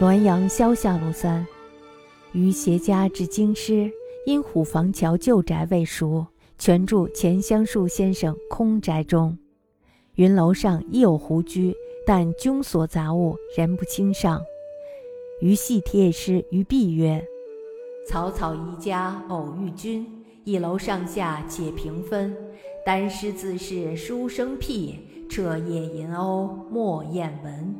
滦阳萧下路三，于携家至京师，因虎坊桥旧宅未熟，全住钱香树先生空宅中。云楼上亦有胡居，但军所杂物，人不轻上。于系帖诗于壁曰：“草草宜家偶遇君，一楼上下且平分。单诗自是书生僻，彻夜吟鸥莫厌闻。”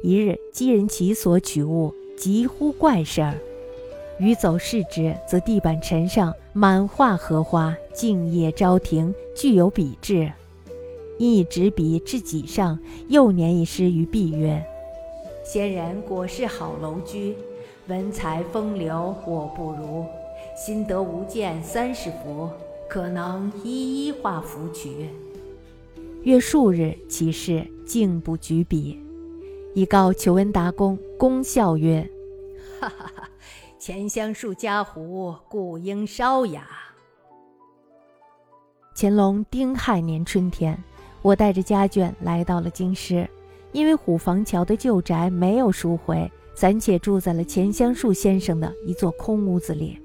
一日，击人其所取物，急呼怪事儿。余走视之，则地板尘上满画荷花，静夜朝庭，具有笔致。因以执笔至己上，又年一诗于壁曰：“仙人果是好楼居，文才风流我不如。心得无间三十幅，可能一一画幅取。”约数日，其事竟不举笔。以告求恩达公，公笑曰：“哈哈哈，钱香树家湖，故应稍雅。”乾隆丁亥年春天，我带着家眷来到了京师，因为虎坊桥的旧宅没有赎回，暂且住在了钱香树先生的一座空屋子里。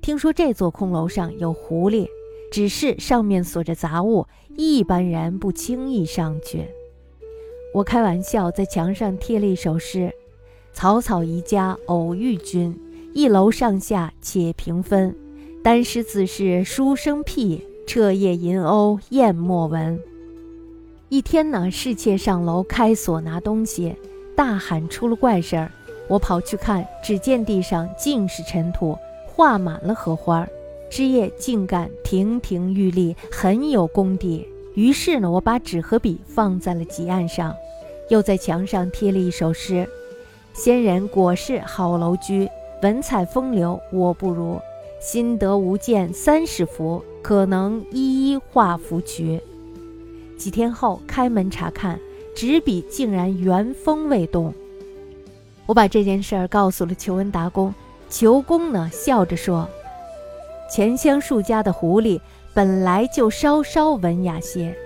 听说这座空楼上有狐狸，只是上面锁着杂物，一般人不轻易上去。我开玩笑，在墙上贴了一首诗：“草草宜家偶遇君，一楼上下且平分。单诗自是书生僻，彻夜吟鸥雁莫闻。”一天呢，侍妾上楼开锁拿东西，大喊出了怪事儿。我跑去看，只见地上尽是尘土，画满了荷花，枝叶茎干亭亭玉立，很有功底。于是呢，我把纸和笔放在了几案上，又在墙上贴了一首诗：“仙人果是好楼居，文采风流我不如。心得无间三十幅，可能一一画幅取。”几天后开门查看，纸笔竟然原封未动。我把这件事儿告诉了裘文达公，裘公呢笑着说：“钱香树家的狐狸。”本来就稍稍文雅些。